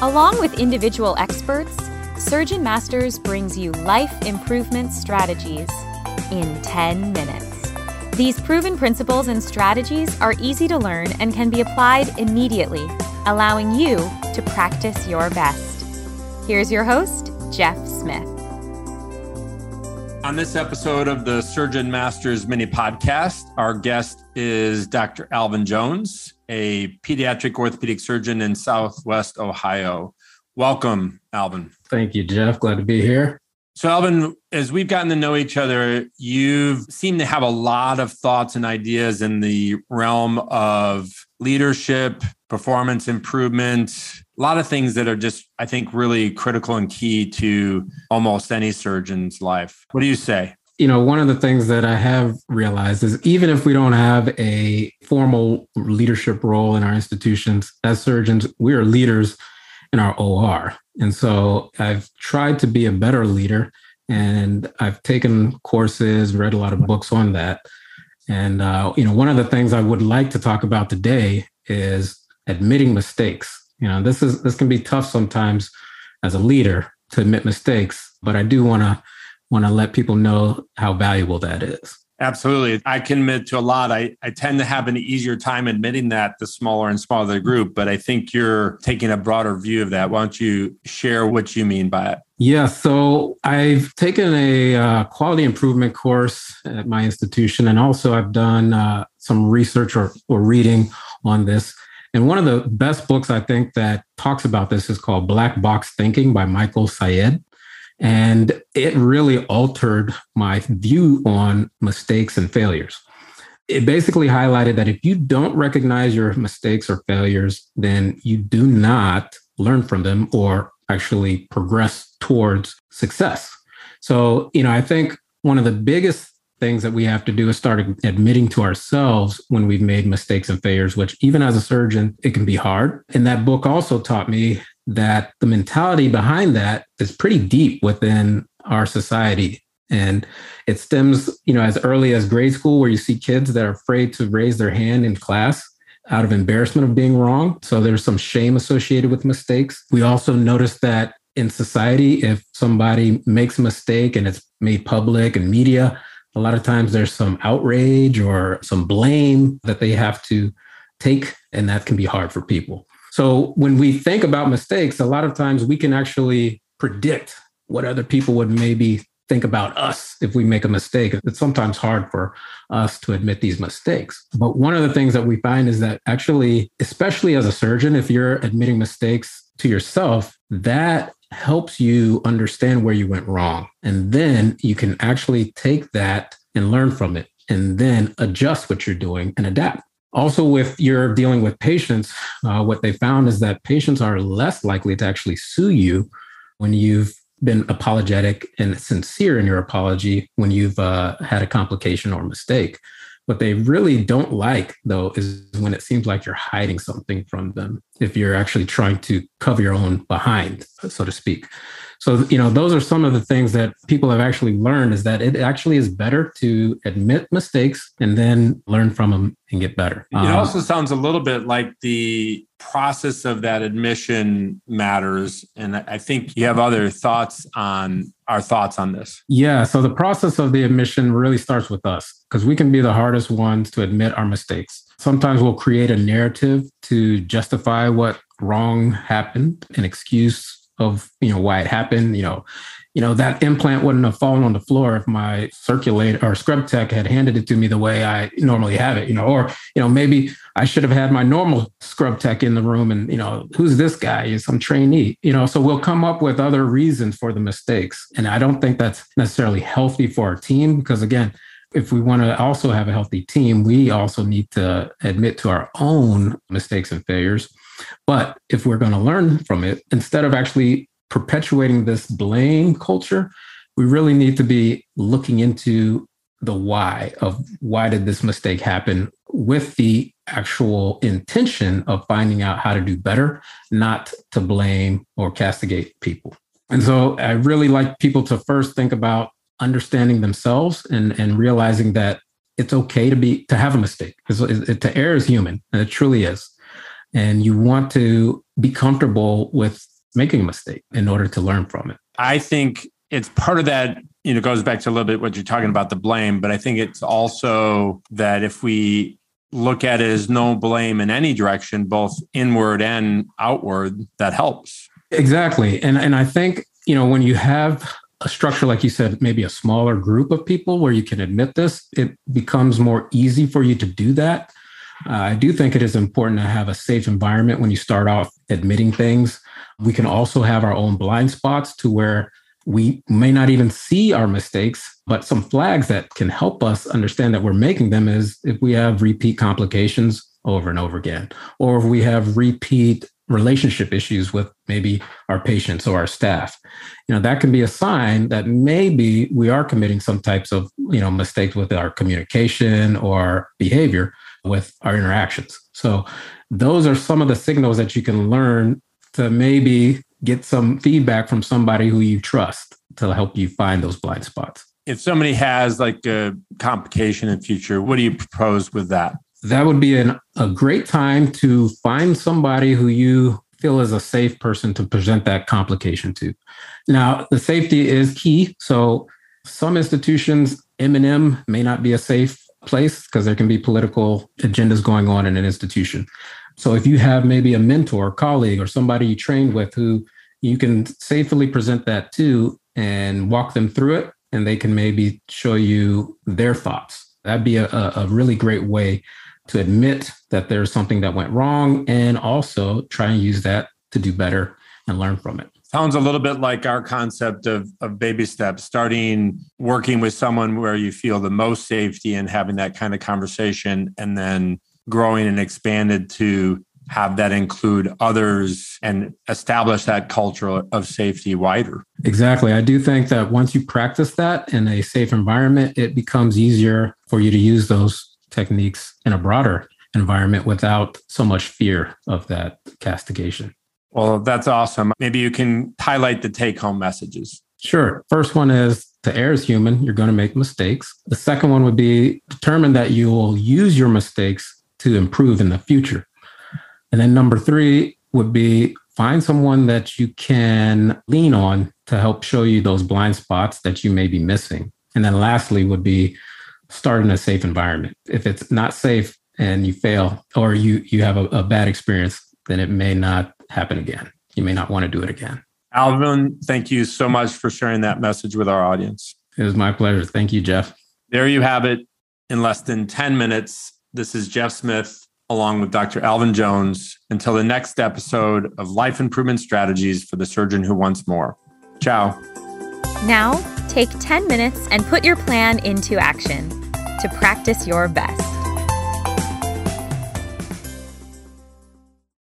Along with individual experts, Surgeon Masters brings you life improvement strategies in 10 minutes. These proven principles and strategies are easy to learn and can be applied immediately, allowing you to practice your best. Here's your host, Jeff Smith. On this episode of the Surgeon Masters mini podcast, our guest is Dr. Alvin Jones, a pediatric orthopedic surgeon in Southwest Ohio. Welcome, Alvin. Thank you, Jeff. Glad to be here. So, Alvin, as we've gotten to know each other, you've seemed to have a lot of thoughts and ideas in the realm of leadership, performance improvement, a lot of things that are just, I think, really critical and key to almost any surgeon's life. What do you say? You know, one of the things that I have realized is even if we don't have a formal leadership role in our institutions as surgeons, we are leaders in our OR. And so I've tried to be a better leader and I've taken courses, read a lot of books on that. And, uh, you know, one of the things I would like to talk about today is admitting mistakes. You know, this is this can be tough sometimes as a leader to admit mistakes, but I do want to want to let people know how valuable that is. Absolutely. I can admit to a lot. I, I tend to have an easier time admitting that the smaller and smaller the group, but I think you're taking a broader view of that. Why don't you share what you mean by it? Yeah, so I've taken a uh, quality improvement course at my institution, and also I've done uh, some research or, or reading on this. And one of the best books I think that talks about this is called Black Box Thinking by Michael Syed. And it really altered my view on mistakes and failures. It basically highlighted that if you don't recognize your mistakes or failures, then you do not learn from them or actually progress towards success. So, you know, I think one of the biggest things that we have to do is start admitting to ourselves when we've made mistakes and failures, which even as a surgeon, it can be hard. And that book also taught me that the mentality behind that is pretty deep within our society. And it stems, you know, as early as grade school, where you see kids that are afraid to raise their hand in class out of embarrassment of being wrong. So there's some shame associated with mistakes. We also notice that in society, if somebody makes a mistake and it's made public and media, a lot of times there's some outrage or some blame that they have to take, and that can be hard for people. So when we think about mistakes, a lot of times we can actually predict what other people would maybe think about us if we make a mistake. It's sometimes hard for us to admit these mistakes. But one of the things that we find is that actually, especially as a surgeon, if you're admitting mistakes to yourself, that helps you understand where you went wrong. And then you can actually take that and learn from it and then adjust what you're doing and adapt. Also, if you're dealing with patients, uh, what they found is that patients are less likely to actually sue you when you've been apologetic and sincere in your apology when you've uh, had a complication or mistake. What they really don't like, though, is when it seems like you're hiding something from them, if you're actually trying to cover your own behind, so to speak. So, you know, those are some of the things that people have actually learned is that it actually is better to admit mistakes and then learn from them and get better. It um, also sounds a little bit like the process of that admission matters. And I think you have other thoughts on our thoughts on this. Yeah. So the process of the admission really starts with us because we can be the hardest ones to admit our mistakes. Sometimes we'll create a narrative to justify what wrong happened, an excuse of you know why it happened. You know, you know that implant wouldn't have fallen on the floor if my circulator or scrub tech had handed it to me the way I normally have it. You know, or you know maybe I should have had my normal scrub tech in the room, and you know who's this guy? Is some trainee? You know, so we'll come up with other reasons for the mistakes, and I don't think that's necessarily healthy for our team because again. If we want to also have a healthy team, we also need to admit to our own mistakes and failures but if we're going to learn from it, instead of actually perpetuating this blame culture, we really need to be looking into the why of why did this mistake happen with the actual intention of finding out how to do better, not to blame or castigate people. And so I really like people to first think about understanding themselves and, and realizing that it's okay to be to have a mistake because to err is human and it truly is And you want to be comfortable with making a mistake in order to learn from it. I think it's part of that, you know, goes back to a little bit what you're talking about the blame, but I think it's also that if we look at it as no blame in any direction, both inward and outward, that helps. Exactly. And and I think, you know, when you have a structure like you said, maybe a smaller group of people where you can admit this, it becomes more easy for you to do that. Uh, I do think it is important to have a safe environment when you start off admitting things. We can also have our own blind spots to where we may not even see our mistakes, but some flags that can help us understand that we're making them is if we have repeat complications over and over again, or if we have repeat relationship issues with maybe our patients or our staff you know that can be a sign that maybe we are committing some types of you know mistakes with our communication or behavior with our interactions so those are some of the signals that you can learn to maybe get some feedback from somebody who you trust to help you find those blind spots if somebody has like a complication in future what do you propose with that that would be an, a great time to find somebody who you feel is a safe person to present that complication to. Now, the safety is key. So, some institutions, M&M may not be a safe place because there can be political agendas going on in an institution. So, if you have maybe a mentor, colleague, or somebody you trained with who you can safely present that to and walk them through it, and they can maybe show you their thoughts. That'd be a, a really great way to admit that there's something that went wrong and also try and use that to do better and learn from it. Sounds a little bit like our concept of, of baby steps, starting working with someone where you feel the most safety and having that kind of conversation, and then growing and expanded to have that include others and establish that culture of safety wider. Exactly. I do think that once you practice that in a safe environment, it becomes easier for you to use those techniques in a broader environment without so much fear of that castigation. Well, that's awesome. Maybe you can highlight the take home messages. Sure. First one is to err is human. You're going to make mistakes. The second one would be determine that you will use your mistakes to improve in the future. And then number three would be find someone that you can lean on to help show you those blind spots that you may be missing. And then lastly would be start in a safe environment. If it's not safe and you fail or you you have a, a bad experience, then it may not happen again. You may not want to do it again. Alvin, thank you so much for sharing that message with our audience. It was my pleasure. Thank you, Jeff. There you have it. In less than 10 minutes, this is Jeff Smith along with Dr. Alvin Jones until the next episode of Life Improvement Strategies for the Surgeon Who Wants More. Ciao. Now, take 10 minutes and put your plan into action to practice your best.